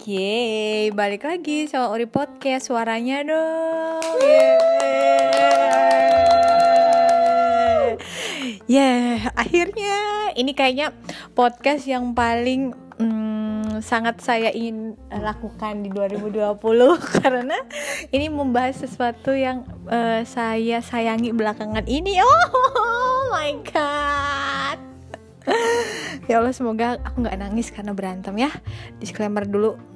Yeay, balik lagi sama Uri Podcast Suaranya dong. Yeay. Yeah, akhirnya ini kayaknya podcast yang paling hmm, sangat saya ingin lakukan di 2020 Karena ini membahas sesuatu yang uh, saya sayangi belakangan ini. Oh my god. Ya Allah semoga aku nggak nangis karena berantem ya. Disclaimer dulu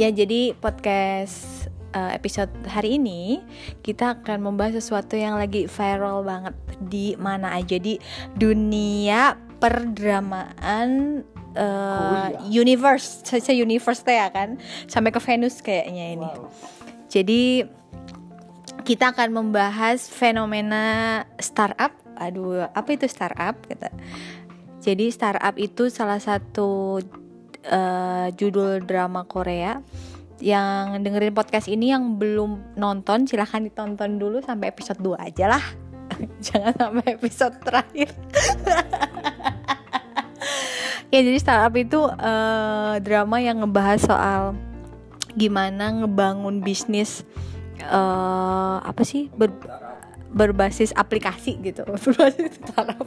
ya jadi podcast uh, episode hari ini kita akan membahas sesuatu yang lagi viral banget di mana aja di dunia perdramaan uh, oh, iya. universe saya universe ya kan sampai ke Venus kayaknya ini wow. jadi kita akan membahas fenomena startup aduh apa itu startup kita jadi startup itu salah satu uh, judul drama Korea yang dengerin podcast ini yang belum nonton silahkan ditonton dulu sampai episode 2 aja lah. Jangan sampai episode terakhir. Ya jadi startup itu uh, drama yang ngebahas soal gimana ngebangun bisnis uh, apa sih ber, berbasis aplikasi gitu berbasis startup.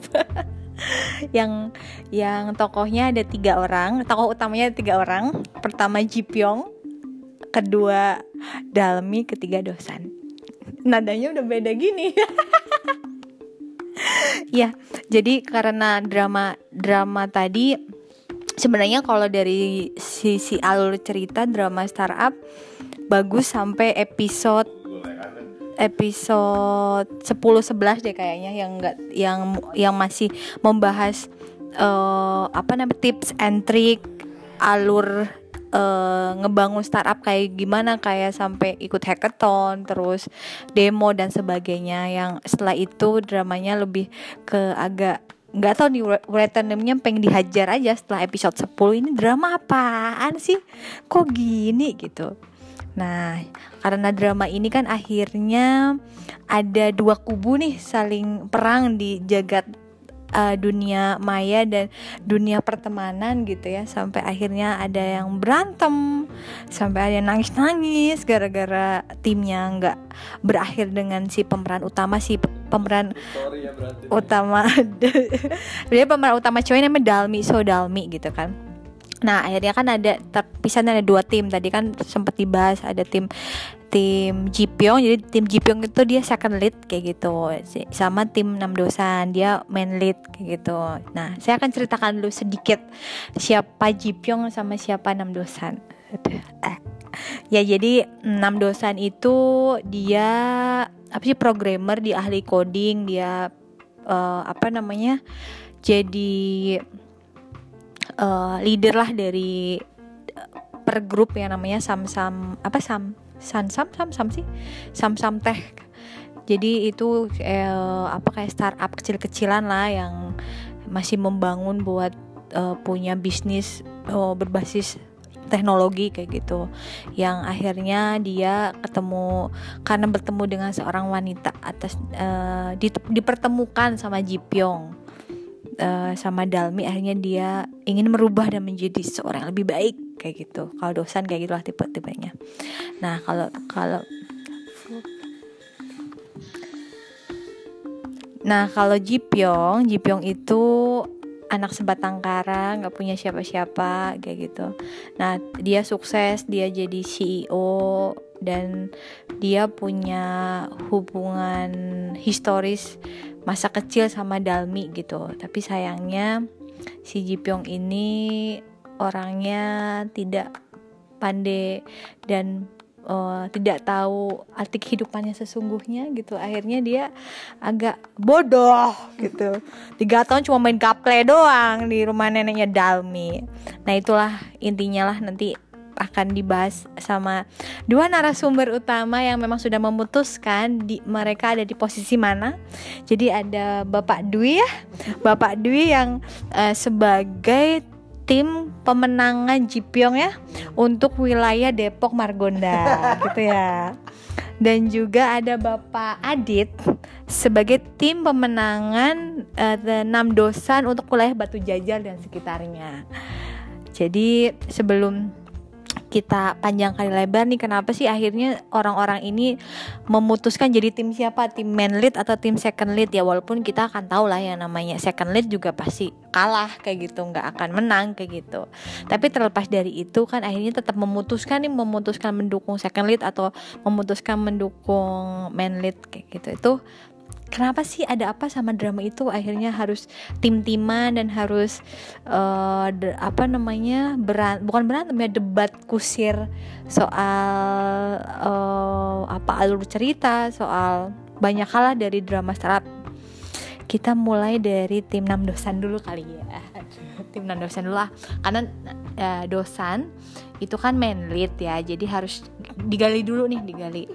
Yang yang tokohnya ada tiga orang tokoh utamanya ada tiga orang. Pertama Ji Pyong kedua Dalmi ketiga Dosan nadanya udah beda gini. Ya jadi karena drama drama tadi sebenarnya kalau dari sisi alur cerita drama startup bagus sampai episode episode 10 11 deh kayaknya yang enggak yang yang masih membahas uh, apa namanya tips and trick alur uh, ngebangun startup kayak gimana kayak sampai ikut hackathon terus demo dan sebagainya. Yang setelah itu dramanya lebih ke agak nggak tahu nih returningnya pengen dihajar aja setelah episode 10 ini. Drama apaan sih? Kok gini? Gitu Nah, karena drama ini kan akhirnya ada dua kubu nih saling perang di jagat uh, dunia maya dan dunia pertemanan gitu ya. Sampai akhirnya ada yang berantem sampai ada yang nangis-nangis gara-gara timnya nggak berakhir dengan si pemeran utama si pemeran ya, utama. Dia pemeran utama cewek namanya Dalmi so Dalmi gitu kan Nah akhirnya kan ada terpisah ada dua tim tadi kan sempat dibahas ada tim tim Jipyong jadi tim Jipyong itu dia second lead kayak gitu sama tim enam dosan dia main lead kayak gitu. Nah saya akan ceritakan dulu sedikit siapa Jipyong sama siapa enam dosan. Ya jadi enam dosan itu dia apa sih programmer di ahli coding dia uh, apa namanya jadi uh, leader lah dari uh, per grup yang namanya Sam Sam apa Sam Sam Sam Sam Sam sih? Sam Sam Teh jadi itu eh, apa kayak startup kecil-kecilan lah yang masih membangun buat uh, punya bisnis uh, berbasis teknologi kayak gitu. Yang akhirnya dia ketemu karena bertemu dengan seorang wanita atas uh, dipertemukan sama Jipyong uh, sama Dalmi akhirnya dia ingin merubah dan menjadi seorang yang lebih baik kayak gitu. Kalau dosan kayak gitulah tipe tipenya nah kalau kalau nah kalau Jipyong Jipyong itu anak sebatang kara nggak punya siapa-siapa kayak gitu. Nah dia sukses dia jadi CEO dan dia punya hubungan historis masa kecil sama Dalmi gitu. Tapi sayangnya si Jipyong ini orangnya tidak pandai dan uh, tidak tahu arti kehidupannya sesungguhnya gitu. Akhirnya dia agak bodoh gitu. Tiga tahun cuma main gaple doang di rumah neneknya Dalmi. Nah itulah intinya lah nanti akan dibahas sama dua narasumber utama yang memang sudah memutuskan di mereka ada di posisi mana. Jadi ada Bapak Dwi ya, Bapak Dwi yang uh, sebagai tim pemenangan Jipyong ya untuk wilayah Depok Margonda gitu ya. Dan juga ada Bapak Adit sebagai tim pemenangan uh, enam dosan untuk wilayah Batu Jajar dan sekitarnya. Jadi sebelum kita panjang kali lebar nih kenapa sih akhirnya orang-orang ini memutuskan jadi tim siapa? Tim main lead atau tim second lead? Ya walaupun kita akan tahu lah yang namanya second lead juga pasti kalah kayak gitu nggak akan menang kayak gitu. Tapi terlepas dari itu kan akhirnya tetap memutuskan nih memutuskan mendukung second lead atau memutuskan mendukung main lead kayak gitu. Itu kenapa sih ada apa sama drama itu? Akhirnya harus tim-timan dan harus uh, apa namanya beran bukan berantem ya debat kusir soal uh, apa alur cerita soal banyak hal dari drama startup. Kita mulai dari tim 6 dosan dulu kali ya. Tim 6 dosan dulu lah. Karena uh, dosan itu kan main lead ya jadi harus digali dulu nih digali.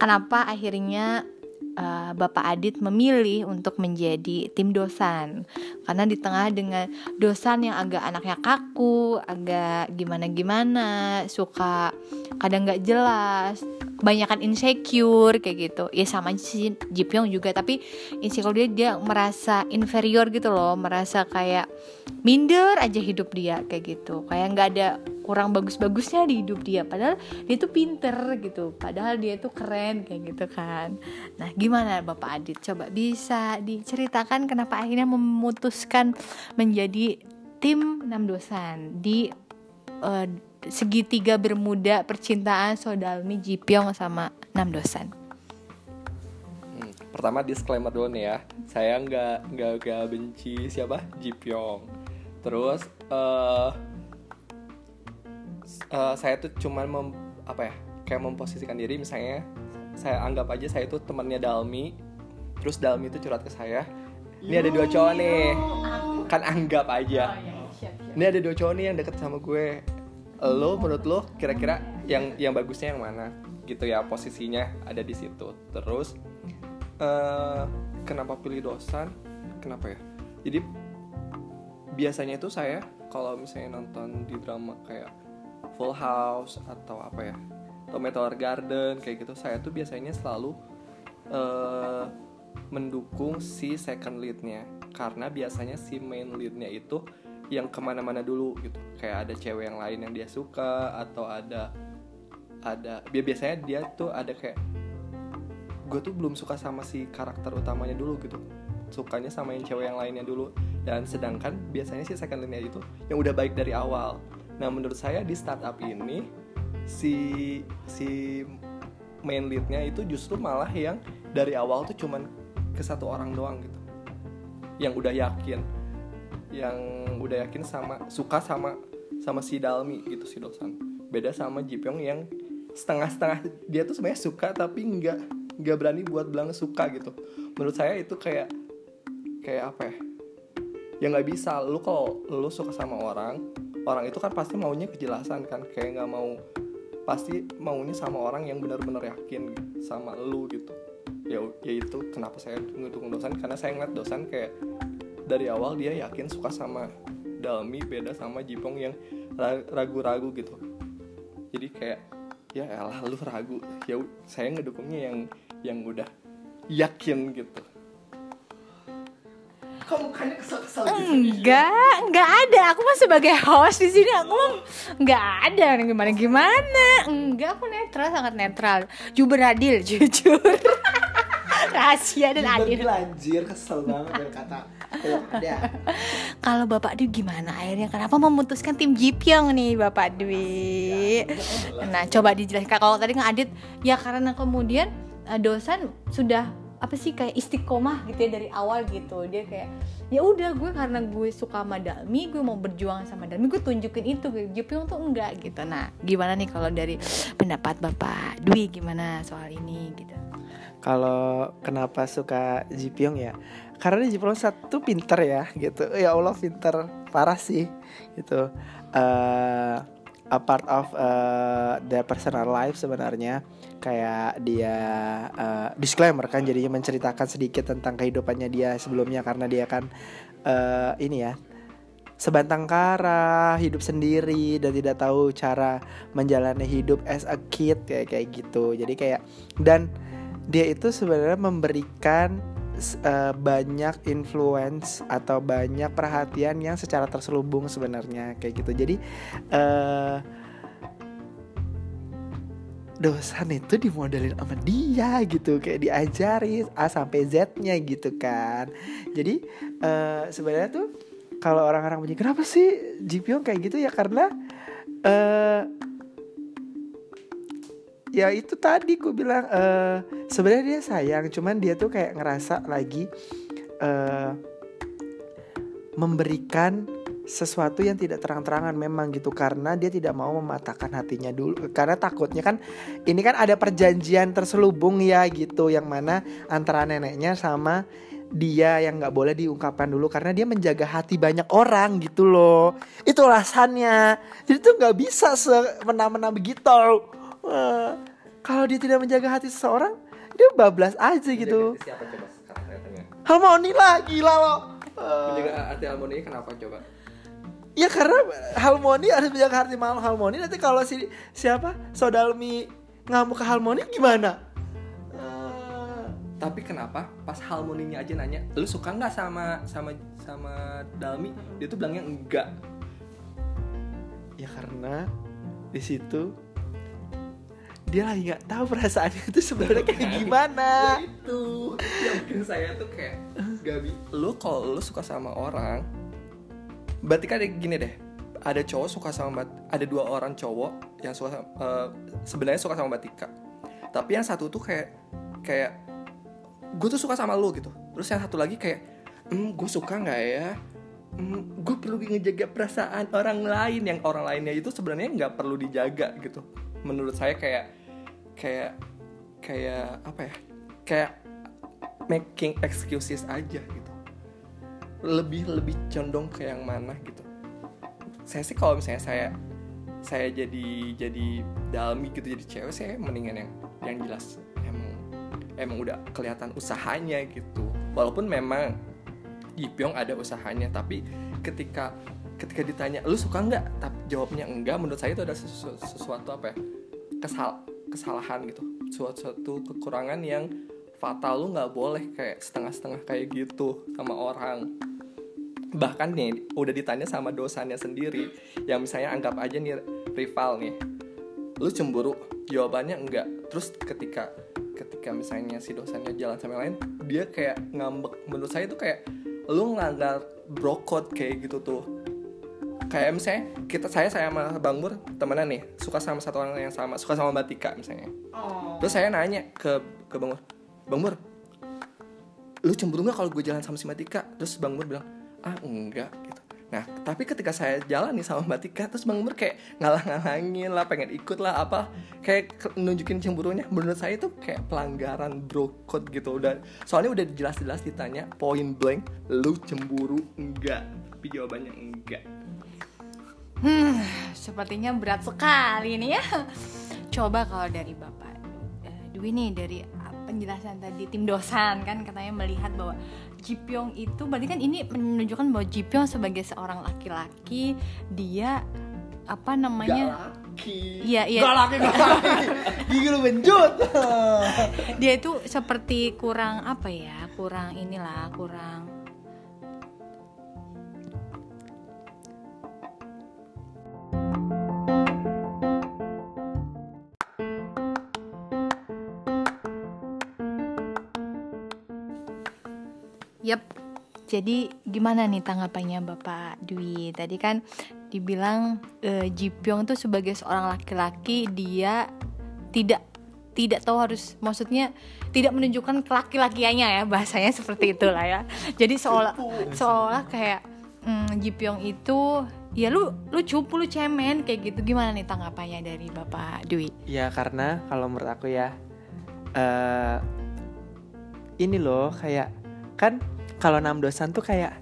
Kenapa akhirnya uh, Bapak Adit memilih untuk menjadi tim dosan karena di tengah dengan dosan yang agak anaknya kaku, agak gimana-gimana, suka kadang nggak jelas, kebanyakan insecure kayak gitu. Ya sama si Jipyong juga, tapi insecure dia dia merasa inferior gitu loh, merasa kayak minder aja hidup dia kayak gitu, kayak nggak ada kurang bagus-bagusnya di hidup dia. Padahal dia tuh pinter gitu. Padahal dia tuh keren kayak gitu kan. Nah gimana Bapak Adit? Coba bisa diceritakan kenapa akhirnya memutuskan menjadi tim enam dosan di uh, segitiga bermuda percintaan Sodalmi Jipyong sama enam dosan. Hmm, pertama disclaimer dulu nih ya. Saya nggak nggak benci siapa? Jipyong terus uh, uh, saya tuh cuman mem, apa ya kayak memposisikan diri misalnya saya anggap aja saya itu temannya Dalmi terus Dalmi itu curhat ke saya ini ada dua cowok nih. Kan anggap aja. Ini ada dua cowok nih yang deket sama gue. Lo menurut lo kira-kira yang yang bagusnya yang mana? Gitu ya posisinya ada di situ. Terus uh, kenapa pilih dosan kenapa ya? Jadi biasanya itu saya kalau misalnya nonton di drama kayak Full House atau apa ya atau Meteor Garden kayak gitu. Saya tuh biasanya selalu uh, mendukung si second leadnya. Karena biasanya si main leadnya itu yang ke mana-mana dulu gitu. Kayak ada cewek yang lain yang dia suka atau ada ada biasanya dia tuh ada kayak gue tuh belum suka sama si karakter utamanya dulu gitu. Sukanya sama yang cewek yang lainnya dulu. Dan sedangkan biasanya si second leadnya itu yang udah baik dari awal Nah menurut saya di startup ini si si main leadnya itu justru malah yang dari awal tuh cuman ke satu orang doang gitu. Yang udah yakin. Yang udah yakin sama suka sama sama si Dalmi gitu si Dosan beda sama Jipyong yang setengah-setengah dia tuh sebenarnya suka tapi nggak nggak berani buat bilang suka gitu. Menurut saya itu kayak kayak apa ya? Ya nggak bisa. Lu kalau lu suka sama orang orang itu kan pasti maunya kejelasan kan. Kayak nggak mau pasti maunya sama orang yang benar-benar yakin sama lu gitu. Ya ya itu kenapa saya ngedukung dosan karena saya ngeliat dosan kayak dari awal dia yakin suka sama Dalmi beda sama Jipong yang ragu-ragu gitu. Jadi kayak ya elah lu ragu. Ya saya ngedukungnya yang yang udah yakin gitu kok mukanya kesel-kesel gitu? Enggak, enggak ada. Aku mah sebagai host di sini aku mah enggak ada gimana gimana. Enggak, aku netral sangat netral. Jujur adil, jujur. Rahasia dan adil. Anjir, kesel banget kata Kalau Bapak Dwi gimana akhirnya kenapa memutuskan tim Jipyong nih Bapak Dwi? Nah, coba dijelaskan kalau tadi nggak Adit ya karena kemudian eh, dosen sudah apa sih kayak istiqomah gitu ya dari awal gitu. Dia kayak ya udah gue karena gue suka sama Dalmi gue mau berjuang sama Dalmi gue tunjukin itu Jepyong tuh enggak gitu. Nah gimana nih kalau dari pendapat bapak Dwi gimana soal ini gitu? Kalau kenapa suka Jipyong ya? Karena Jipyong satu pinter ya gitu. Ya Allah pinter. Parah sih gitu. Uh, a part of uh, their personal life sebenarnya. Kayak dia uh, disclaimer kan jadinya menceritakan sedikit tentang kehidupannya dia sebelumnya. Karena dia kan uh, ini ya sebantang kara hidup sendiri dan tidak tahu cara menjalani hidup as a kid kayak kayak gitu. Jadi kayak dan dia itu sebenarnya memberikan uh, banyak influence atau banyak perhatian yang secara terselubung sebenarnya kayak gitu. Jadi uh, dosan itu dimodelin sama dia gitu kayak diajarin A sampai Z-nya gitu kan. Jadi eh, sebenarnya tuh kalau orang-orang punya kenapa sih Jipyong kayak gitu ya? Karena eh ya itu tadi gue bilang eh sebenarnya dia sayang cuman dia tuh kayak ngerasa lagi eh memberikan sesuatu yang tidak terang-terangan memang gitu karena dia tidak mau mematahkan hatinya dulu karena takutnya kan ini kan ada perjanjian terselubung ya gitu yang mana antara neneknya sama dia yang nggak boleh diungkapkan dulu karena dia menjaga hati banyak orang gitu loh. Itu alasannya. Jadi tuh nggak bisa semena-mena begitu Eh, kalau dia tidak menjaga hati seseorang dia bablas aja gitu. Siapa coba? Harmoni lah gila loh Eh, menjaga hati harmoni kenapa coba? Ya karena Harmoni harus menjaga hati mal Harmoni. Nanti kalau si siapa? Sodalmi ngamuk ke Harmoni gimana? Eh, tapi kenapa pas harmoninya aja nanya lu suka nggak sama sama sama Dalmi? Dia tuh bilangnya enggak. Ya karena di situ dia lagi nggak tahu perasaannya itu sebenarnya kayak gimana. Ya itu. Yang bikin saya tuh kayak Gabi lu kalau lu suka sama orang berarti kan gini deh. Ada cowok suka sama Mbak ada dua orang cowok yang suka eh, sebenarnya suka sama Mbak Tika tapi yang satu tuh kayak kayak gue tuh suka sama lu gitu. Terus yang satu lagi kayak hmm gue suka nggak ya? Hmm, gue perlu ngejaga perasaan orang lain yang orang lainnya itu sebenarnya nggak perlu dijaga gitu. Menurut saya kayak kayak kayak apa ya? Kayak making excuses aja gitu. Lebih lebih condong ke yang mana gitu. Saya sih kalau misalnya saya saya jadi jadi dalmi gitu jadi cewek saya mendingan yang yang jelas emang emang udah kelihatan usahanya gitu. Walaupun memang Jipyong ada usahanya tapi ketika ketika ditanya lu suka nggak? Tapi jawabnya enggak. Menurut saya itu ada sesu- sesuatu apa ya? Kesal kesalahan gitu. Suatu, suatu kekurangan yang fatal lu nggak boleh kayak setengah-setengah kayak gitu sama orang. Bahkan nih udah ditanya sama dosannya sendiri yang misalnya anggap aja nih rival nih lu cemburu? Jawabannya enggak. Terus ketika ketika misalnya si dosannya jalan sama yang lain dia kayak ngambek. Menurut saya itu kayak lu ngelanggar brokot kayak gitu tuh kayak misalnya kita saya saya sama Bang Mur temenan nih suka sama satu orang yang sama suka sama Mbak Tika misalnya. Terus saya nanya ke ke Bang Mur Bang Mur lu cemburu nggak kalau gue jalan sama si Mbak Tika? Terus Bang Mur bilang ah enggak gitu. Nah tapi ketika saya jalan nih sama Mbak Tika terus Bang Mur kayak ngalah-ngalangin lah pengen ikut lah apa kayak nunjukin cemburunya menurut saya itu kayak pelanggaran bro code gitu. Udah soalnya udah jelas-jelas ditanya point blank lu cemburu enggak tapi jawabannya enggak Hmm, sepertinya berat sekali nih ya. Coba kalau dari Bapak eh, Dwi nih dari penjelasan tadi tim dosan kan katanya melihat bahwa Jipyong itu berarti kan ini menunjukkan bahwa Jipyong sebagai seorang laki-laki dia apa namanya? Laki Iya iya. Gak laki gak laki Gigi lu benjut. Dia itu seperti kurang apa ya kurang inilah kurang Yap. Jadi gimana nih tanggapannya Bapak Dwi? Tadi kan dibilang eh, Jipyong tuh sebagai seorang laki-laki dia tidak tidak tahu harus maksudnya tidak menunjukkan kelaki-lakiannya ya bahasanya seperti itulah ya. Jadi seolah seolah kayak mm, Jipyong itu ya lu lu cupu lu cemen kayak gitu gimana nih tanggapannya dari Bapak Dwi? Ya karena kalau menurut aku ya eh Ini loh kayak Kan kalau enam dosan tuh kayak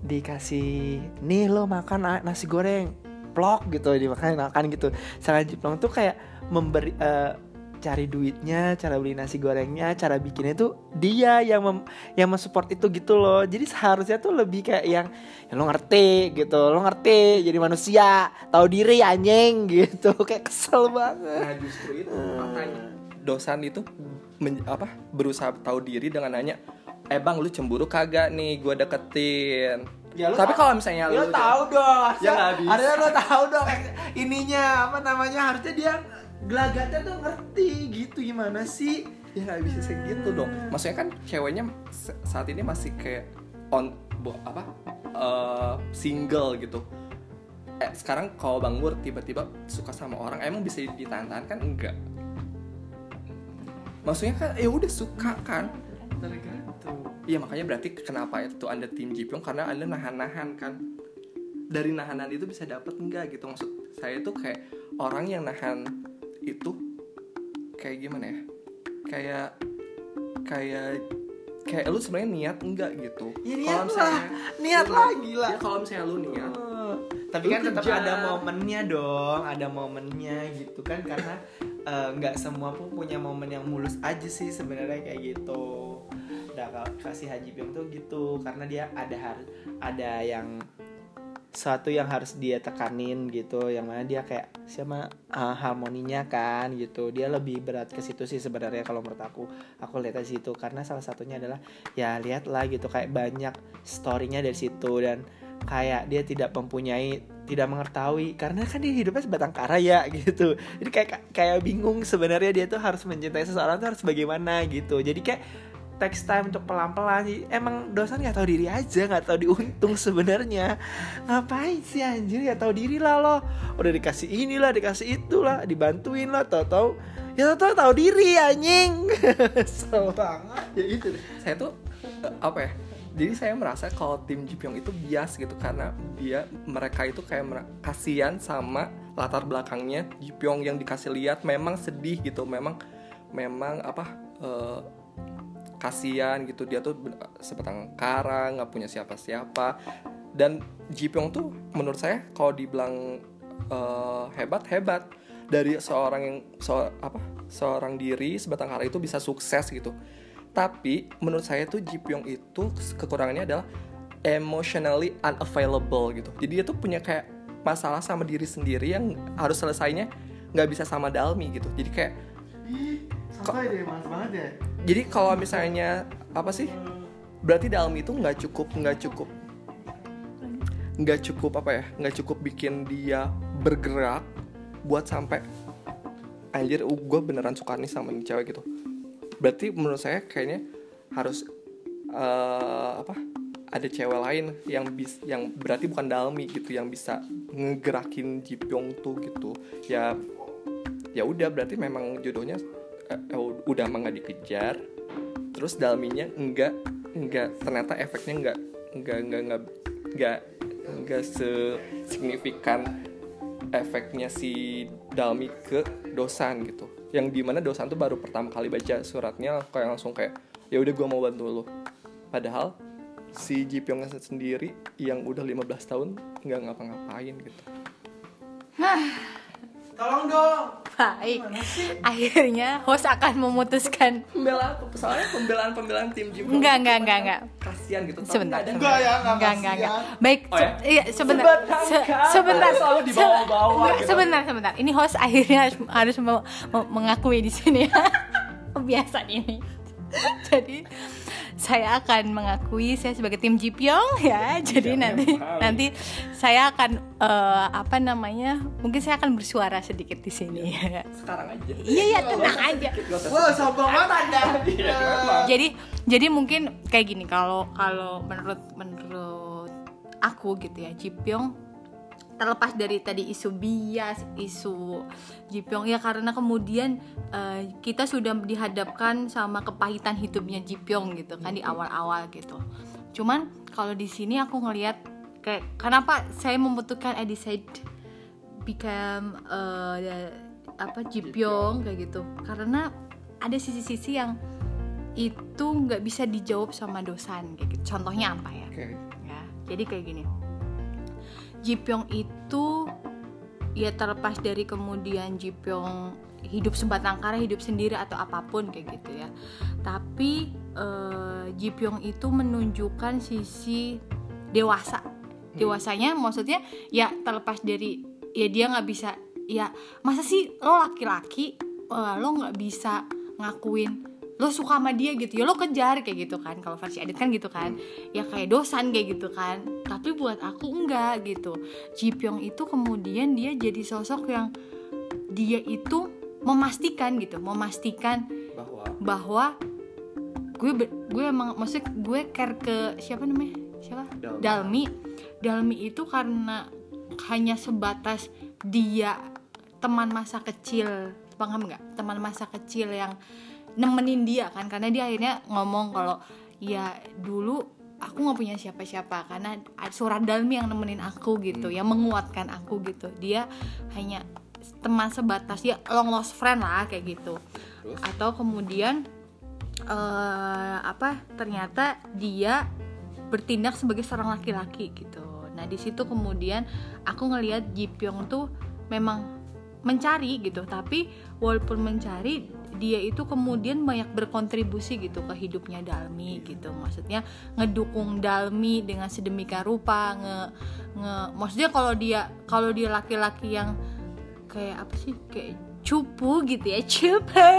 Dikasih Nih lo makan nasi goreng Plok gitu dimakan makan gitu Sangat Jiplong tuh kayak memberi eh, cari duitnya, cara beli nasi gorengnya, cara bikinnya tuh dia yang mem, yang mensupport itu gitu loh. Jadi seharusnya tuh lebih kayak yang ya lo ngerti gitu, lo ngerti jadi manusia, tahu diri anjing gitu. Kayak kesel banget. Nah justru itu makanya dosan itu apa berusaha tahu diri dengan nanya, eh bang lu cemburu kagak nih? Gue deketin. Ya, lu Tapi kalau misalnya Ya, lo tahu dong. Ya, bisa. Harusnya lo tahu dong. Ininya apa namanya? Harusnya dia gelagatnya tuh ngerti gitu gimana sih? Ya nggak bisa segitu dong. Maksudnya kan ceweknya saat ini masih kayak on bo, apa eh, single gitu. Eh, sekarang kalau bang Nur tiba-tiba suka sama orang emang bisa ditahan-tahan kan? Enggak maksudnya kan ya udah suka kan tergantung iya makanya berarti kenapa itu anda tim Jipyong? Karena anda nahan-nahan kan? Dari nahanan itu bisa dapat enggak gitu? Maksud saya tuh kayak orang yang nahan itu kayak gimana ya? Kayak kayak kayak lu sebenarnya niat enggak gitu? Ya, Kalau niat lah. misalnya- Niat lu- lah, gila. ya kalau misalnya lu niat. Oh, tapi Lu kan tetap ada momennya dong ada momennya gitu kan? Karena eh, nggak semua pun punya momen yang mulus aja sih sebenarnya kayak gitu kasih Haji Byung tuh gitu karena dia ada har- ada yang suatu yang harus dia tekanin gitu yang mana dia kayak sama uh, harmoninya kan gitu. Dia lebih berat ke situ sih sebenarnya kalau menurut aku. Aku lihat di situ karena salah satunya adalah ya lihatlah gitu kayak banyak storynya dari situ dan kayak dia tidak mempunyai tidak mengetahui karena kan dia hidupnya sebatang kara ya gitu. Jadi kayak kayak bingung sebenarnya dia tuh harus mencintai seseorang tuh harus bagaimana gitu. Jadi kayak takes time untuk pelan-pelan. Jadi, emang dosan nggak tahu diri aja nggak tahu diuntung sebenarnya. Ngapain sih anjir? Ya tahu diri lah lo. Udah dikasih inilah dikasih itulah dibantuin lah tau tau ya tau tau tahu diri anjing. Kesel banget. Ya itu deh. saya tuh eh, apa ya? Jadi saya merasa kalau tim Jipyong itu bias gitu karena dia mereka itu kayak kasihan sama latar belakangnya Jipyong yang dikasih lihat. Memang sedih gitu memang memang apa eh, kasihan gitu. Dia tuh sebatang kara nggak punya siapa-siapa. Dan Jipyong tuh menurut saya kalau dibilang eh, hebat hebat. Dari seorang yang so- apa seorang diri sebatang kara itu bisa sukses gitu. Tapi menurut saya tuh Jipyong itu kekurangannya adalah emotionally unavailable gitu. Jadi dia tuh punya kayak masalah sama diri sendiri yang harus selesainya nggak bisa sama Dalmi gitu. Jadi kayak mas banget ya? Jadi kalau misalnya apa sih? Berarti Dalmi itu nggak cukup nggak cukup. Nggak cukup apa ya? Nggak cukup bikin dia bergerak buat sampai anjir uh, gue beneran suka nih sama nih cewek gitu. Berarti menurut saya kayaknya harus eh, apa? Ada cewek lain yang bis yang berarti bukan Dalmi gitu yang bisa ngegerakin Jipyong tuh gitu. Ya ya udah berarti memang jodohnya eh, udah emang nggak dikejar terus dalminya enggak enggak ternyata efeknya enggak enggak enggak enggak enggak enggak sesignifikan efeknya si dalmi ke dosan gitu. Yang di mana dosan tuh baru pertama kali baca suratnya kayak langsung kayak ya udah gue mau bantu lo padahal si Jipyong sendiri yang udah 15 tahun nggak ngapa-ngapain gitu tolong dong Baik. Akhirnya host akan memutuskan. pembelaan soalnya pembelaan pembelaan tim Jipyong Enggak, itu enggak, kan enggak, enggak. kasihan gitu tapi Sebentar. Enggak ya, enggak enggak, enggak, enggak. Baik, Oh, ya? se- iya, sebentar. Se- sebentar. Selalu di gitu. Sebentar, sebentar. Ini host akhirnya harus, harus me- me- mengakui di sini ya. Kebiasaan ini. Jadi saya akan mengakui saya sebagai tim Jipyong ya. Jadi Iya, nanti memang. nanti saya akan eh, apa namanya? Mungkin saya akan bersuara sedikit di sini ya. sekarang aja Iya, iya, tenang aja. Gak usah Wah, sombong banget anda. Iya, memang. jadi jadi mungkin kayak gini kalau kalau menurut menurut aku gitu ya Jipyong terlepas dari tadi isu bias isu Jipyong ya karena kemudian eh, kita sudah dihadapkan sama kepahitan hidupnya Jipyong gitu kan di awal-awal gitu cuman kalau di sini aku ngelihat kayak kenapa saya membutuhkan I decide become eh, apa Jipyong kayak gitu karena ada sisi-sisi yang itu nggak bisa dijawab sama dosan kayak gitu. Contohnya apa ya? oke Ya, jadi kayak gini. Jipyong itu ya terlepas dari kemudian Jipyong hidup sebatang kara, hidup sendiri atau apa pun kayak gitu ya. Tapi eh, Jipyong itu menunjukkan sisi dewasa. Dewasanya maksudnya ya terlepas dari ya dia nggak bisa ya masa sih lo laki-laki eh, lo nggak bisa ngakuin lo suka sama dia gitu. Ya lo kejar kayak gitu kan. Kalau versi edit kan gitu kan. Ya kayak dosan kayak gitu kan. Tapi buat aku enggak gitu. Jipyong itu kemudian dia jadi sosok yang dia itu memastikan gitu. Memastikan bahwa bahwa gue gue emang maksud gue care ke siapa namanya? Siapa? Dalmi. Dalmi. Dalmi itu karena hanya sebatas dia teman masa kecil. Paham nggak? Teman masa kecil yang nemenin dia kan karena dia akhirnya ngomong kalau ya dulu aku nggak punya siapa-siapa karena surat Dalmi yang nemenin aku gitu yang menguatkan aku gitu. Dia hanya teman sebatas ya long lost friend lah kayak gitu. Terus? Atau kemudian eh apa ternyata dia bertindak sebagai seorang laki-laki gitu. Nah di situ kemudian aku ngelihat Ji Pyong tuh memang mencari gitu tapi walaupun mencari dia itu kemudian banyak berkontribusi gitu ke hidupnya Dalmi gitu. Maksudnya ngedukung Dalmi dengan sedemikian rupa nge, nge maksudnya kalau dia kalau dia laki-laki yang kayak apa sih kayak cupu gitu ya cupu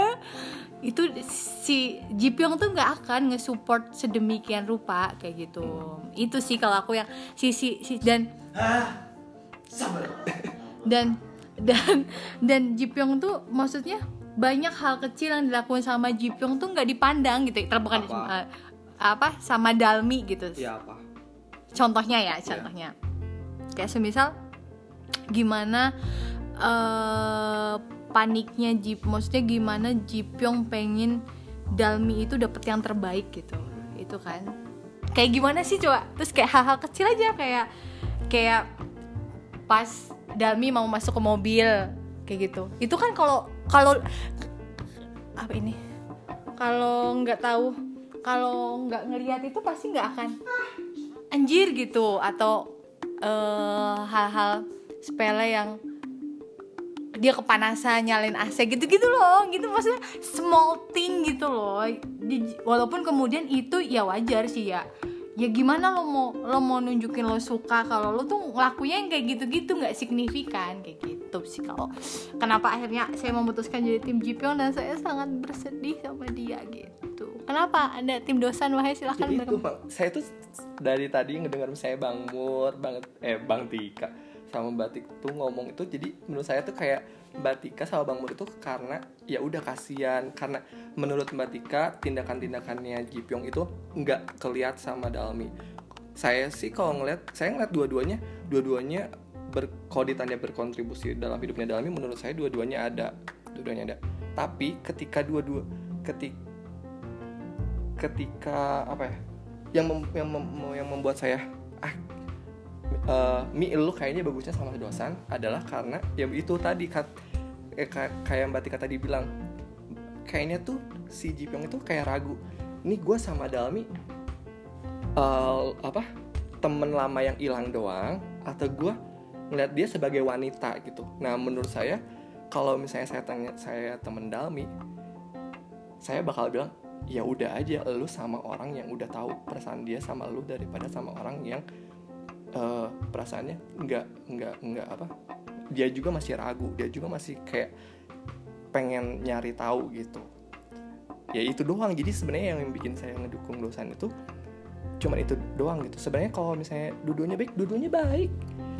itu si Ji Pyong tuh nggak akan nge-support sedemikian rupa kayak gitu. Itu sih kalau aku yang sisi si, dan dan dan dan Ji Pyong tuh maksudnya banyak hal kecil yang dilakukan sama Ji Pyong tuh nggak dipandang gitu. Terbukan Apa? eh, apa sama Dalmi gitu. Ya apa? Contohnya ya contohnya. Kayak semisal gimana eh paniknya Ji maksudnya gimana Ji Pyong pengen Dalmi itu dapet yang terbaik gitu. Itu kan. Kayak gimana sih coba? Terus kayak hal-hal kecil aja kayak kayak pas Dalmi mau masuk ke mobil kayak gitu. Itu kan kalau kalau apa ini? Kalau nggak tahu kalau nggak ngelihat itu pasti nggak akan anjir gitu atau eh, hal-hal sepele yang dia kepanasan nyalain AC gitu-gitu loh gitu maksudnya small thing gitu loh. Walaupun kemudian itu ya wajar sih ya ya gimana lo mau lo mau nunjukin lo suka kalau lo tuh ngelakunya yang kayak gitu-gitu nggak signifikan. Kayak gitu sih kalau kenapa akhirnya saya memutuskan jadi tim Jipyong dan saya sangat bersedih sama dia gitu. Kenapa ada tim dosan wahai silahkan jadi itu Bang, saya tuh dari tadi ngedengar saya Bang Mur banget eh Bang Tika sama Mbak Tika tuh ngomong itu jadi menurut saya tuh kayak Mbak Tika sama Bang Mur itu karena ya udah kasihan. Karena menurut Mbak Tika tindakan-tindakannya Ji Pyong itu nggak keliat sama Dalmi. Saya sih kalau ngeliat saya ngeliat dua-duanya dua-duanya ber, ditanya berkontribusi dalam hidupnya Dalmi menurut saya dua-duanya ada. Dua-duanya ada. Tapi ketika dua-dua ketika ketika apa ya yang mem- yang mem- yang membuat saya ah eh, mi lu kayaknya bagusnya sama dosan adalah karena ya itu tadi kat, eh, ka- kayak mbak Tika tadi bilang kayaknya tuh si Ji Pyong itu kayak ragu ini gue sama Dalmi eh, apa temen lama yang hilang doang atau gue ngeliat dia sebagai wanita gitu. Nah menurut saya kalau misalnya saya tanya saya temen Dalmi saya bakal bilang ya udah aja lu sama orang yang udah tahu perasaan dia sama lu daripada sama orang yang eh, perasaannya nggak nggak nggak apa dia juga masih ragu dia juga masih kayak pengen nyari tahu gitu. Ya itu doang. Jadi sebenarnya yang bikin saya ngedukung dosan itu cuman itu doang gitu. Sebenarnya kalau misalnya dua-duanya baik dua-duanya baik.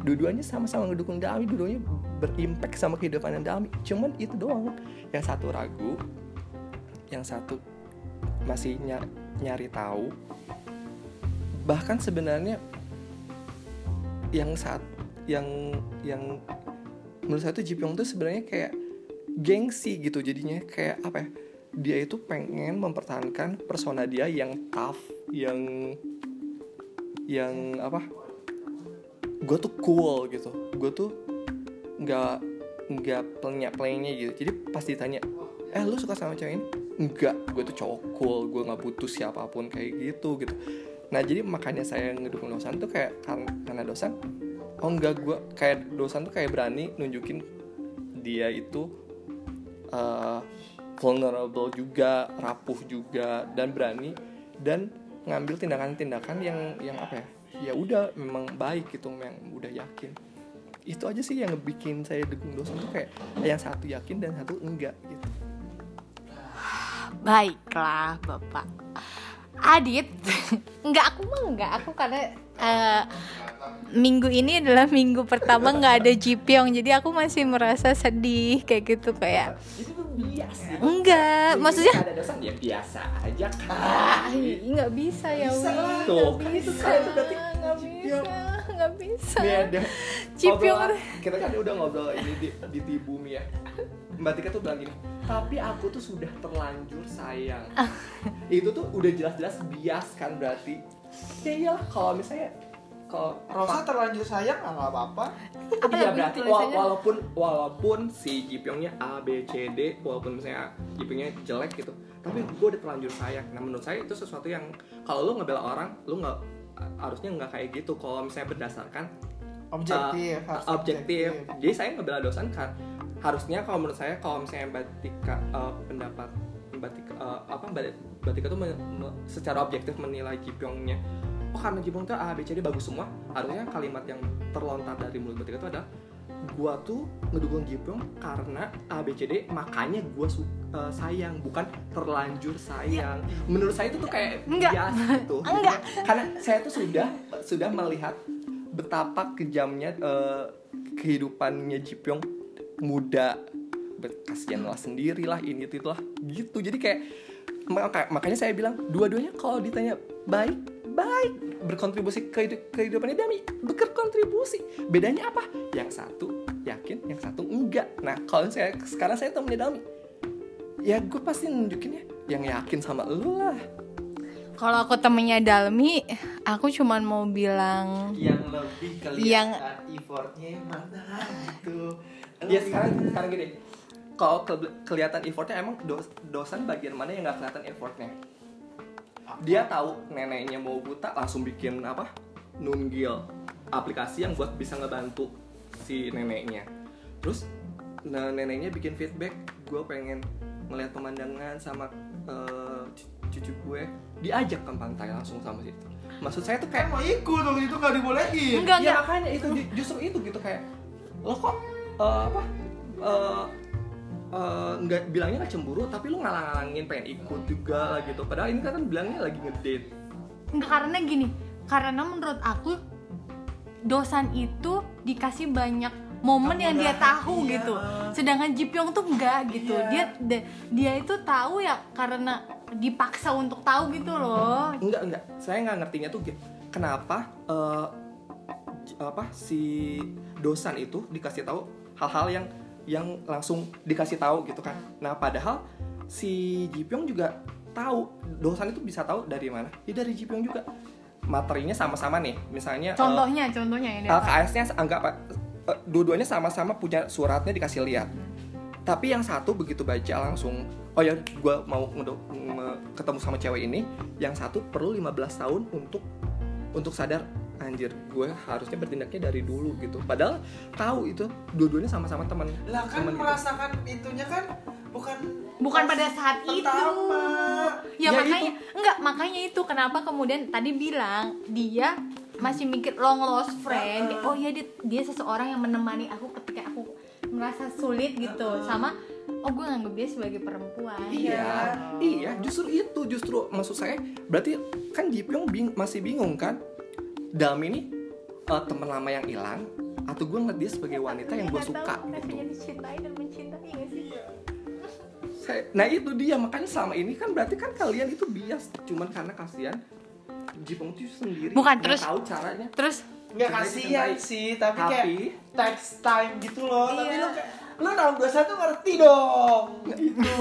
Dua-duanya sama-sama ngedukung Dami dua-duanya berimpact sama kehidupan Dami. Cuman itu doang. Yang satu ragu yang satu masih ny- nyari tahu. Bahkan sebenarnya yang saat yang yang menurut saya tuh Ji Pyong tuh sebenarnya kayak gengsi gitu jadinya kayak apa ya dia itu pengen mempertahankan persona dia yang tough yang yang apa gue tuh cool gitu. Gue tuh nggak nggak pelenya pelennya gitu. Jadi pas ditanya eh lu suka sama cewek ini? Enggak gue tuh cowok cool gue nggak butuh siapa pun kayak gitu gitu. Nah jadi makanya saya ngedukung dosan tuh kayak kar- karena dosan oh enggak gue kayak dosan tuh kayak berani nunjukin dia itu eh, vulnerable juga rapuh juga dan berani dan ngambil tindakan-tindakan yang yang apa ya ya udah memang baik gitu yang udah yakin. Itu aja sih yang bikin saya dukung dosen tuh kayak yang satu yakin dan satu enggak gitu. Baiklah, Bapak. Adit, enggak aku mah enggak. Aku karena eh, minggu ini adalah minggu pertama nggak ada Jipyong jadi aku masih merasa sedih kayak gitu kayak itu biasa. Enggak maksudnya ada dosan ya biasa aja kan ah, nggak bisa ya Bisa lah. Tuh, nggak kan itu bisa saya tuh berarti nggak bisa nggak bisa. Nih ada obrolan- kita kan udah ngobrol ini di, di, di bumi ya. Mbak Tika tuh bilang gini tapi aku tuh sudah terlanjur sayang. Itu tuh udah jelas-jelas bias kan berarti. Ya iyalah kalau misalnya kalau Rosa terlanjur sayang ah, nggak apa-apa. Apa iya berarti walaupun walaupun si Jipyongnya A B C D walaupun misalnya Jipyongnya jelek gitu tapi gue udah terlanjur sayang. Nah menurut saya itu sesuatu yang kalau lu ngebela orang lu nggak harusnya nggak kayak gitu. Kalau misalnya berdasarkan objektif uh, objektif. Jadi saya ngebela dosan kan. Harusnya kalau menurut saya kalau misalnya Mbak Tika uh, pendapat Mbak Tika uh, apa Mbak, Mbak Tika tuh me- me- secara objektif menilai Jipyongnya oh karena Jipyong tuh A B C D bagus semua. Harusnya kalimat yang terlontar dari mulut Tika tuh adalah gua tuh ngedukung Jipyong karena A B C D makanya gua su- uh, sayang bukan terlanjur sayang. Menurut saya itu tuh kayak Enggak. bias gitu. Enggak. karena saya tuh sudah sudah melihat betapa kejamnya eh, kehidupannya Jipyong muda. Kasihan lah sendiri lah ini itu lah gitu. Jadi kayak maka- makanya saya bilang dua-duanya kalau ditanya baik baik. Berkontribusi ke hidup- kehidupannya Dami berkontribusi. Bedanya apa? Yang satu yakin yang satu enggak. Nah kalau saya sekarang saya temennya Dami. Ya gue pasti nunjukinnya yang yakin sama lu lah. Kalau aku temennya Dalmi aku cuman mau bilang yang lebih Yang- kelihatan effortnya yang mana gitu Ya sekarang sekarang gini. Kalau ke- kelihatan effortnya emang dos- dosan bagian mana yang nggak kelihatan effortnya? Dia tahu neneknya mau buta langsung bikin apa? Nunggil aplikasi yang buat bisa ngebantu si neneknya. Terus nah, neneknya bikin feedback, gue pengen ngeliat pemandangan sama cu- cucu gue diajak ke pantai langsung sama situ. Maksud saya tuh kayak mau ikut dong itu nggak dibolehin enggak ya enggak makanya itu ju- justru itu gitu kayak lo kok eh, apa eh, eh, nggak bilangnya nggak cemburu tapi lu ngalang-ngalangin pengen ikut juga lah gitu padahal ini kan bilangnya lagi ngedate Enggak karena gini, karena menurut aku dosan itu dikasih banyak momen yang dia tahu iya. gitu. Sedangkan Jipyong tuh enggak gitu. Iya. Dia de- dia itu tahu ya karena dipaksa untuk tahu gitu loh. enggak enggak saya nggak ngertinya tuh gitu kenapa j- apa si dosan itu dikasih tahu hal-hal yang yang langsung dikasih tahu gitu kan nah padahal si Jipyong juga tahu dosan itu bisa tahu dari mana ya dari Jipyong juga materinya sama-sama nih misalnya eh, Contohnya, contohnya ini. LKS-nya anggap eh, dua-duanya sama-sama punya suratnya dikasih lihat. Tapi yang satu begitu baca langsung, oh ya gue mau ketemu sama cewek ini, yang satu perlu 15 tahun untuk untuk sadar anjir gue harusnya bertindaknya dari dulu gitu. Padahal tahu itu dua-duanya sama-sama teman. lah kan teman gitu. merasakan itunya kan bukan Bukan pada saat itu. pertama Ya, Ya, makanya enggak makanya itu kenapa kemudian tadi bilang dia masih mikir long lost friend. Oh ya dia, dia seseorang yang menemani aku ketika aku merasa sulit gitu sama oh gue nganggap dia sebagai perempuan. Iya, iya, justru itu, justru maksud saya berarti kan Jipyong bing, masih bingung kan? Dalam ini eh, teman lama yang hilang atau gue ngeliat dia sebagai wanita yang gue suka gitu. Dicintai dan mencintai gak sih? Saya- nah itu dia makanya selama ini kan berarti kan kalian itu bias cuman karena kasihan Jipyong itu sendiri Bukan, nggak terus- tahu caranya. Terus nggak kasihan sih tapi, kayak Tapi text time gitu loh tapi Iya. lu kayak lu tahun 21 ngerti dong gitu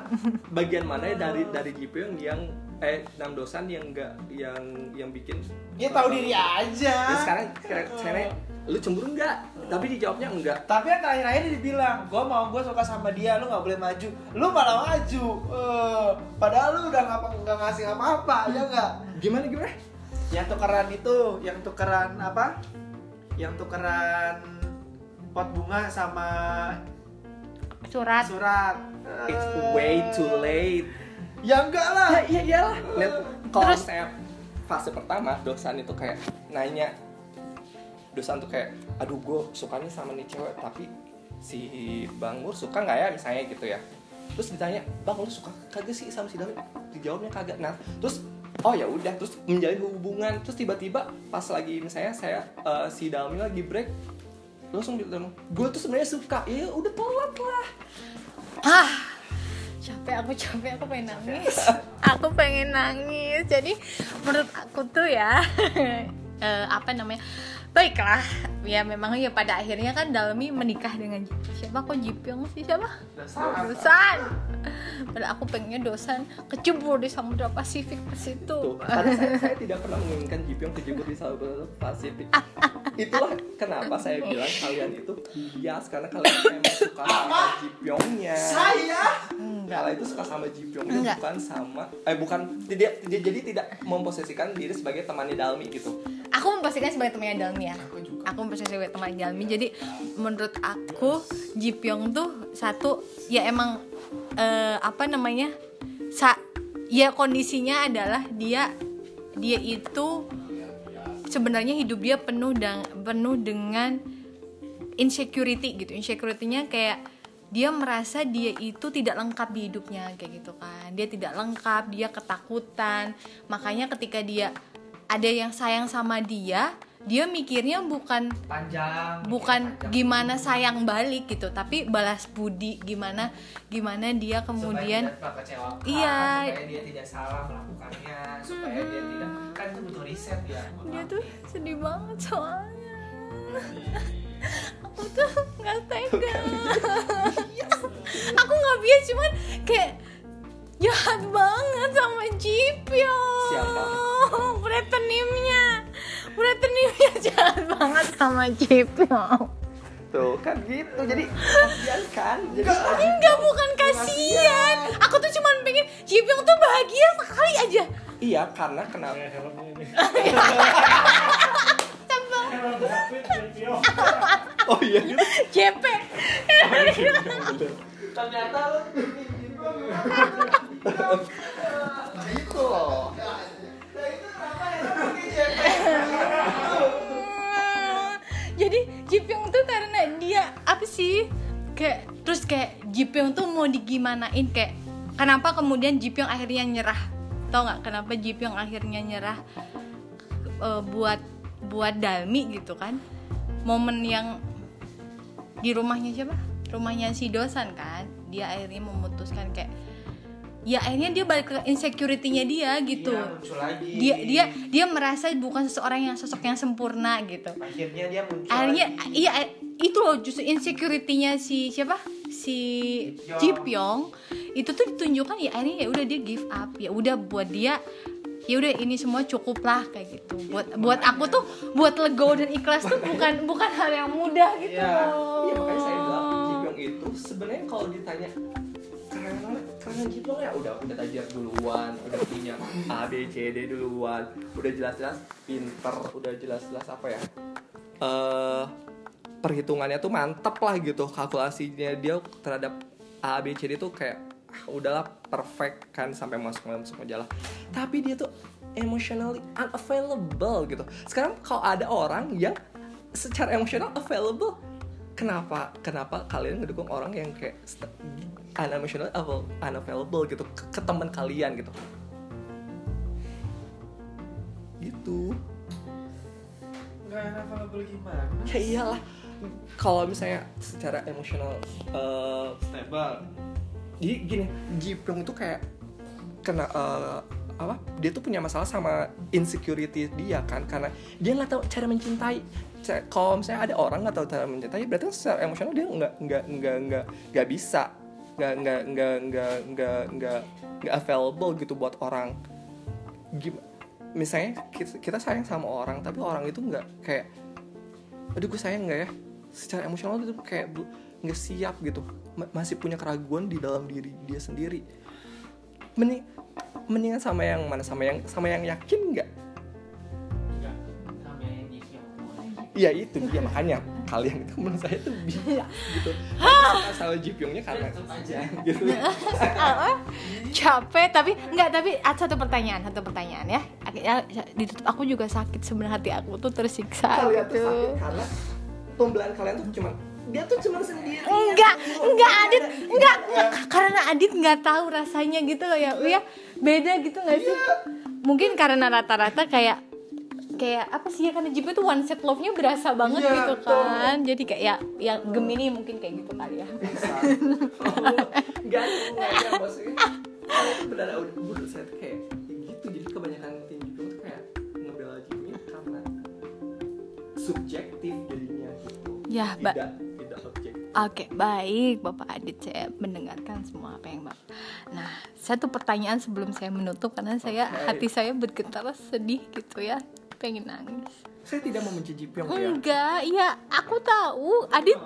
bagian mana ya dari dari Jipyong yang eh enam dosan yang enggak yang yang bikin ya tahu diri aja. Terus sekarang sekarang sekarang, lu cemburu enggak? Tapi dijawabnya enggak. tapi yang terakhir-akhir dia dibilang gue mau gue suka sama dia lu nggak boleh maju. Lu malah maju. Eh, padahal lu udah nggak nggak ngasih apa-apa ya nggak? Gimana gimana? yang tukeran itu yang tukeran apa? Yang tukeran pot bunga sama surat. surat. It's way too late. Ya enggak lah. Ya iya iyalah. Net, kalau Terus- saya fase pertama dosan itu kayak nanya. Dosan tuh kayak aduh gue sukanya sama nih cewek tapi si Bang Nur suka nggak ya? misalnya gitu ya. Terus ditanya bang lu suka kagak sih sama si Dawi dijawabnya kagak. Nah terus oh ya udah terus menjalin hubungan. Terus tiba-tiba pas lagi misalnya saya eh, si Dalmi lagi break langsung bilang gue tuh sebenarnya suka. Ya udah telat lah. Ah capek aku capek aku pengen nangis. Aku pengen nangis. Jadi menurut aku tuh ya eh, apa namanya baiklah ya memang ya pada akhirnya kan Dalmi menikah dengan siapa? Kok Jipyong sih? Siapa? Dosan. Padahal aku pengennya Dosan kecebur di Samudra Pasifik pas itu Tuh, karena saya, saya tidak pernah menginginkan Jipyong kejebur di Samudra Pasifik. Itulah kenapa saya bilang kalian itu bias karena kalian memang suka sama Jipyongnya. Saya? Kalian itu suka sama Jipyongnya Enggak. bukan sama eh bukan tidak tidak- jadi tidak memposisikan diri sebagai temannya Dalmi gitu. aku memposisikan sebagai temannya Dalmi ya. aku memposisikan sebagai temannya Dalmi jadi menurut aku Jipyong tuh satu ya emang eh, apa namanya sa ya kondisinya adalah dia dia itu sebenarnya hidup dia penuh dan penuh dengan insecurity gitu. Insecurity-nya kayak dia merasa dia itu tidak lengkap di hidupnya kayak gitu kan. Dia tidak lengkap dia ketakutan. Makanya ketika dia ada yang sayang sama dia dia mikirnya bukan panjang. bukan gimana sayang balik gitu tapi balas budi gimana gimana dia kemudian kecewakan, Iya. supaya dia tidak salah melakukannya, supaya dia tidak kan itu butuh riset ya. dia tuh sedih banget soalnya aku tuh nggak tega aku nggak biasa cuman kayak jahat banget sama Jipyong Siapa? Pretenimnya Pretenimnya jahat banget sama Jipyong Tuh kan gitu. Jadi kasihan kan? Jadi Enggak bukan kasihan Aku tuh cuman pengen Jipyong tuh bahagia sekali aja iya karena kenapa? Oh iya gitu. JP Ternyata lu Gitu loh. Jadi Jipyong tuh karena dia apa sih? Kayak terus kayak Jipyong tuh mau digimanain kayak kenapa kemudian Jipyong akhirnya nyerah? Tau nggak kenapa Jipyong akhirnya nyerah eh, buat buat Dalmi gitu kan? Momen yang di rumahnya siapa? Rumahnya si Dosan kan? Dia akhirnya memutuskan kayak ya akhirnya dia balik ke insecurity-nya dia gitu Iya, muncul lagi. dia dia dia merasa bukan seseorang yang sosok yang sempurna gitu akhirnya dia muncul. akhirnya lagi. iya itu loh justru insecurity-nya si siapa si Jipyong. Jipyong itu tuh ditunjukkan ya akhirnya ya udah dia give up ya udah buat dia ya udah ini semua cukup lah kayak gitu buat buat aku tuh buat lego dan ikhlas tuh bukan bukan hal yang mudah gitu Iya. loh Iya makanya saya bilang Jipyong itu sebenarnya kalau ditanya karena Jipyong ya udah udah tajir duluan, udah punya A B C D duluan, udah jelas-jelas pinter, udah jelas-jelas apa ya? eh perhitungannya tuh mantep lah gitu kalkulasinya dia terhadap A B C D tuh kayak ah, udahlah perfect kan sampai masuk masuk majalah. Tapi dia tuh emotionally unavailable gitu. Sekarang kalau ada orang yang secara emosional available kenapa kenapa kalian ngedukung orang yang kayak unemotional avail- unavailable gitu ke, ke teman kalian gitu gitu nggak enak available gimana? ya iyalah kalau misalnya secara emosional eh, Stable. jadi gini Jipyong itu kayak kena eh, apa dia tuh punya masalah sama insecurity dia kan karena dia nggak tahu cara mencintai kalau misalnya ada orang nggak tahu cara mencintai berarti secara emosional dia nggak nggak nggak nggak nggak bisa nggak nggak nggak nggak nggak nggak nggak available gitu buat orang. Gim- misalnya kita, sayang sama orang tapi orang itu nggak kayak aduh gue sayang nggak ya? Secara emosional itu kayak nggak siap gitu. Ma- masih punya keraguan di dalam diri dia sendiri. Mending mendingan sama yang mana? Sama yang sama yang yakin nggak Iya itu dia. Makanya kalian itu menurut saya tuh bisa gitu. Suka sama Jipyongnya karena gitu. Ah, capek tapi nggak tapi ada satu pertanyaan satu pertanyaan ya. Akhirnya ditutup. Aku juga sakit sebenarnya hati aku tuh tersiksa kalian tuh gitu. sakit karena pembelahan kalian tuh cuma dia tuh cuma sendiri. Enggak enggak Adit. enggak, enggak karena Adit nggak tahu rasanya gitu loh ya ya. Beda gitu nggak sih? Mungkin karena rata-rata kayak kayak apa sih ya karena Jipyo tuh one set love-nya berasa banget Iya, gitu betul. kan jadi kayak ya ya Gemini mungkin kayak gitu kali ya bisa Enggak, enggak ada maksudnya. Tuh benar udah saya tuh kayak gitu. Jadi kebanyakan tim tuh kayak ngebela Jimmy karena subjektif jadinya gitu. Ya, tidak tidak objektif. Oke, baik Bapak Adit saya mendengarkan semua apa yang Bapak. Nah, satu pertanyaan sebelum saya menutup karena saya Oke. hati saya bergetar sedih gitu ya, pengen nangis. Saya tidak membenci Jipyong ya. Enggak, ya aku tahu Adit,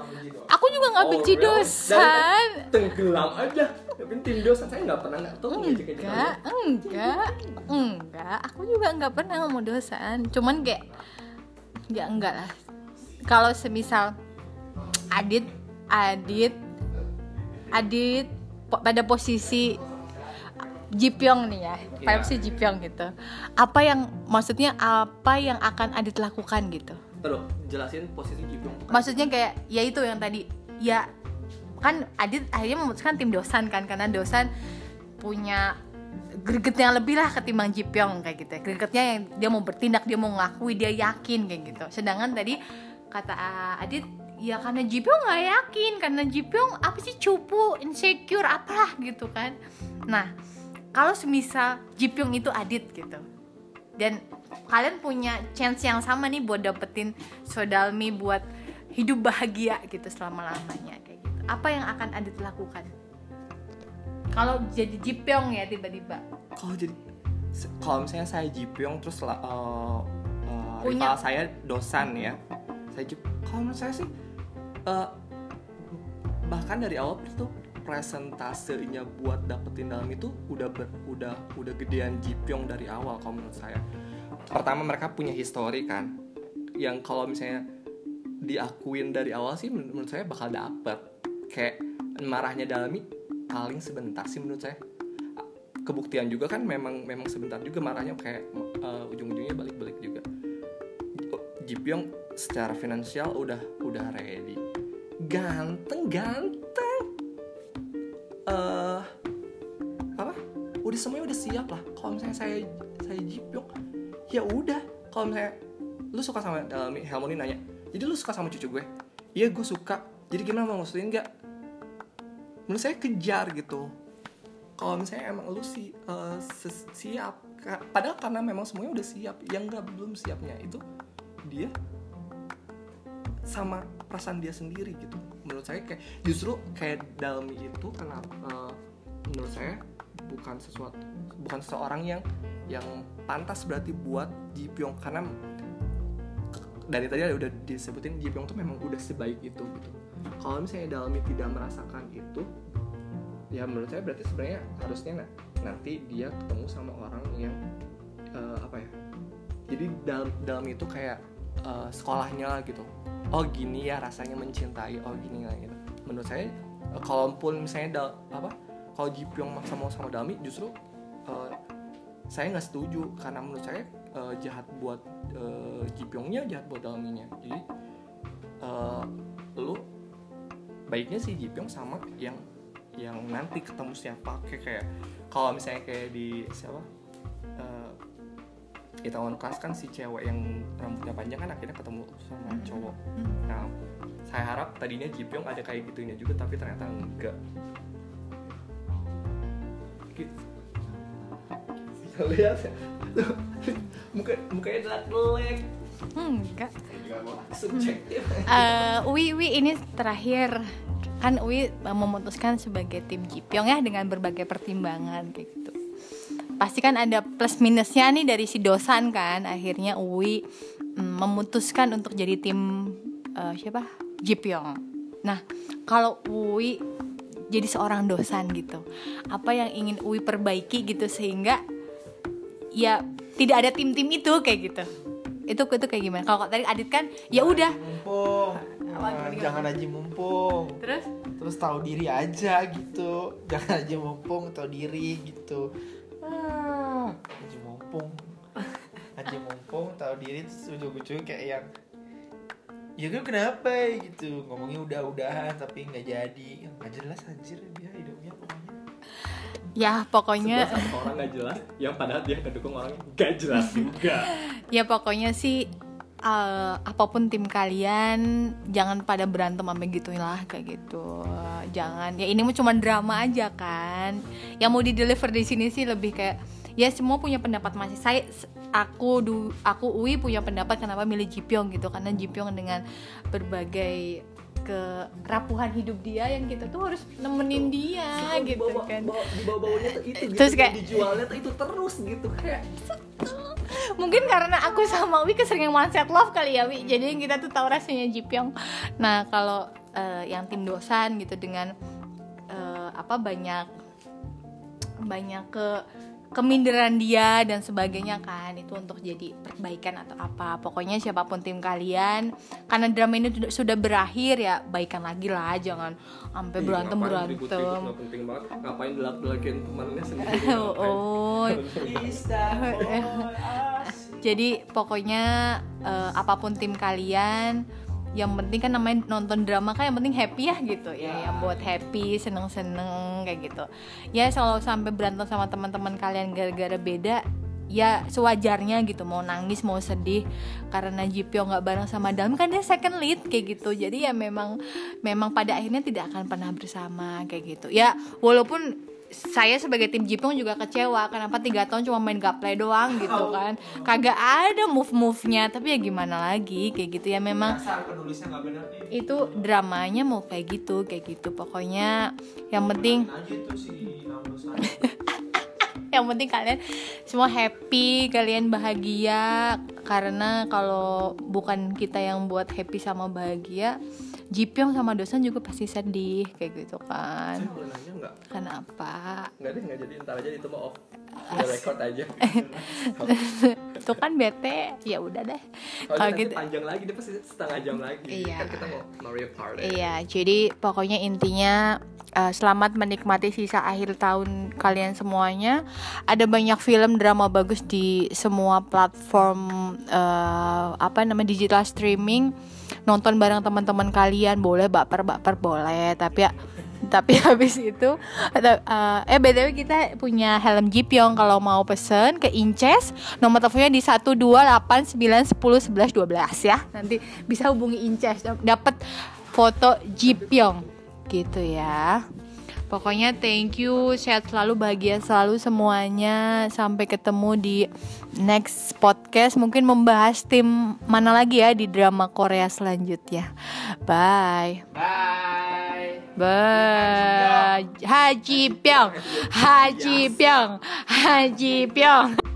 aku juga nggak Oh, benci dosan. Tenggelam aja. Tapi tim dosan saya nggak pernah nggak tahu Enggak, enggak, enggak. Aku juga nggak pernah ngomong dosan. Cuman kayak, ya enggak lah. Kalau semisal Adit, Adit, Adit pada posisi Jipyong nih ya, Iya. posisi Jipyong gitu. Apa yang maksudnya apa yang akan Adit lakukan gitu? Terus jelasin posisi Jipyong. kan. Maksudnya kayak ya itu yang tadi ya kan Adit akhirnya memutuskan tim dosan kan karena dosan punya greget yang lebih lah ketimbang Jipyong kayak gitu. ya. Gregetnya yang dia mau bertindak, dia mau ngakui, dia yakin kayak gitu. Sedangkan tadi kata ah, Adit ya karena Jipyong nggak yakin karena Jipyong apa sih cupu, insecure apalah gitu kan. Nah, kalau semisal Jipyong itu Adit gitu dan kalian punya chance yang sama nih buat dapetin Sodalmi buat hidup bahagia gitu selama lamanya kayak gitu. Apa yang akan Adit lakukan? Kalau jadi Jipyong ya tiba-tiba. Kalau jadi kalau misalnya saya Jipyong terus eh, eh, Punya- rival saya dosan ya saya Jip kalau menurut saya sih eh, bahkan dari awal tuh presentasenya buat dapetin dalam itu udah ber, udah udah gedean Jipyong dari awal kalau menurut saya. Pertama mereka punya histori kan yang kalau misalnya diakuin dari awal sih men- menurut saya bakal dapet. Kayak marahnya Dalmi paling sebentar sih menurut saya. Kebuktian juga kan memang memang sebentar juga marahnya kayak uh, ujung-ujungnya balik-balik juga. Jipyong secara finansial udah udah ready. Ganteng ganteng eh apa? Udah semuanya udah siap lah. Kalau misalnya saya saya Jipyong ya udah. Kalau misalnya lu suka sama uh, Helmoni nanya jadi lu suka sama cucu gue? Iya gue suka. Jadi gimana mau ngusulin nggak? Menurut saya kejar gitu. Kalau misalnya emang lu si ses- siap padahal karena memang semuanya udah siap yang nggak belum siapnya itu dia sama perasaan dia sendiri gitu. Menurut saya kayak justru kayak Dalmi itu karena eh, menurut saya bukan sesuatu bukan seseorang yang yang pantas berarti buat Jipyong karena dari tadi udah disebutin Jipyong tuh memang udah sebaik itu gitu. Kalau misalnya Dalmi tidak merasakan itu ya menurut saya berarti sebenarnya harusnya na- nanti dia ketemu sama orang yang eh, apa ya jadi dalam dalam itu kayak eh, sekolahnya lah gitu oh gini ya rasanya mencintai. Oh gini lah gitu. Menurut saya eh, kalaupun misalnya dal, apa kalau Jipyong maksa mau sama Dalmi justru eh, saya nggak setuju. Karena menurut saya eh, jahat buat eh, Jipyongnya jahat buat Dalminya jadi eh, lu baiknya sih Jipyong sama yang yang nanti ketemu siapa. Kayak kayak kalau misalnya kayak di siapa Itaewon Class kan si cewek yang rambutnya panjang kan akhirnya ketemu sama cowok. Nah saya harap tadinya Jipyong ada kayak gitunya juga tapi ternyata enggak. Gitu. Bisa lihat? Ya muka mukanya delak-delek enggak. Subjektif. Eh, Uwi, Uwi ini terakhir. Kan Uwi memutuskan sebagai tim Jipyong ya dengan berbagai pertimbangan kayak gitu. Pasti kan ada plus minusnya nih dari si dosan kan. Akhirnya Uwi mm, memutuskan untuk jadi tim eh, siapa? Jipyong. Nah, kalau Uwi jadi seorang dosan gitu, apa yang ingin Uwi perbaiki gitu sehingga ya tidak ada tim-tim itu kayak gitu. Itu itu kayak gimana? Kalau tadi Adit kan ya udah mumpung Nah, jangan aja mumpung terus terus tahu diri aja gitu jangan aja mumpung tahu diri gitu ah aja mumpung. Aja mumpung tahu diri terus ujung-ujung kayak yang ya gue kenapa? Gitu. Ngomongnya udah-udahan tapi nggak jadi. Nggak jelas anjir dia hidupnya pokoknya. Ya pokoknya orang nggak jelas. Yang padahal dia ngedukung orang nggak jelas juga. Ya pokoknya sih eh, apa pun tim kalian jangan pada berantem sampai gituin lah kayak gitu. Jangan ya ini mah cuma drama aja kan. Yang mau di deliver di sini sih lebih kayak ya semua punya pendapat masih saya aku du, aku Uwi punya pendapat kenapa milih Jipyong gitu. Karena Jipyong dengan berbagai kerapuhan hidup dia yang kita tuh harus nemenin dia gitu kan. di bawah bawahnya tuh itu gitu, Terus kayak- dijualnya tuh itu terus gitu kayak mungkin karena aku sama Wi keseringan mindset love kali ya Wi. Jadi kita tuh tahu rasanya Jipyong nah kalau eh, yang tim dosan gitu dengan eh, apa banyak banyak ke keminderan dia dan sebagainya kan. Itu untuk jadi perbaikan atau apa. Pokoknya siapa pun tim kalian karena drama ini sudah- sudah berakhir ya baikan lagi lah jangan sampai berantem berantem. nggak penting banget. Ngapain belak belakin temannya sendiri oh jadi pokoknya eh, apa pun tim kalian yang penting kan namanya nonton drama kan yang penting happy ya gitu. Ya, yang buat happy seneng seneng kayak gitu. Ya kalau sampai berantem sama teman-teman kalian gara-gara beda ya sewajarnya gitu. Mau nangis mau sedih karena Jipyo nggak bareng sama Dam kan dia second lead kayak gitu. Jadi ya memang memang pada akhirnya tidak akan pernah bersama kayak gitu. Ya walaupun saya sebagai tim Jipyong juga kecewa. Kenapa tiga tahun cuma main gameplay doang gitu kan? Kagak ada move move nya tapi ya gimana lagi? Kayak gitu ya memang. Itu dramanya mau kayak gitu kayak gitu. Pokoknya yang penting yang penting kalian semua happy kalian bahagia. Karena kalau bukan kita yang buat happy sama bahagia Jipyong sama dosen juga pasti sedih kayak gitu kan. Saya boleh nanya nggak? Kenapa? Nggak deh nggak jadi. Ntar aja itu mau off. Record aja itu kan bete ya udah deh kalau nanti gitu panjang lagi dia pasti setengah jam lagi Iya. kan kita mau Mario Kart ya. Iya, jadi pokoknya intinya eh, selamat menikmati sisa akhir tahun kalian semuanya. Ada banyak film drama bagus di semua platform eh, apa namanya digital streaming. Nonton bareng teman-teman kalian boleh baper-baper boleh, tapi ya tapi habis itu ada, eh, eh btw kita punya helm Jipyong kalau mau pesen ke Inces nomor teleponnya di 12891011112 ya. Nanti bisa hubungi Inces dapat foto Jipyong gitu ya pokoknya thank you sehat selalu bahagia selalu semuanya sampai ketemu di next podcast mungkin membahas tim mana lagi ya di drama Korea selanjutnya bye Bye. Bye. Haji Pyong. Haji Pyong. Haji Pyong.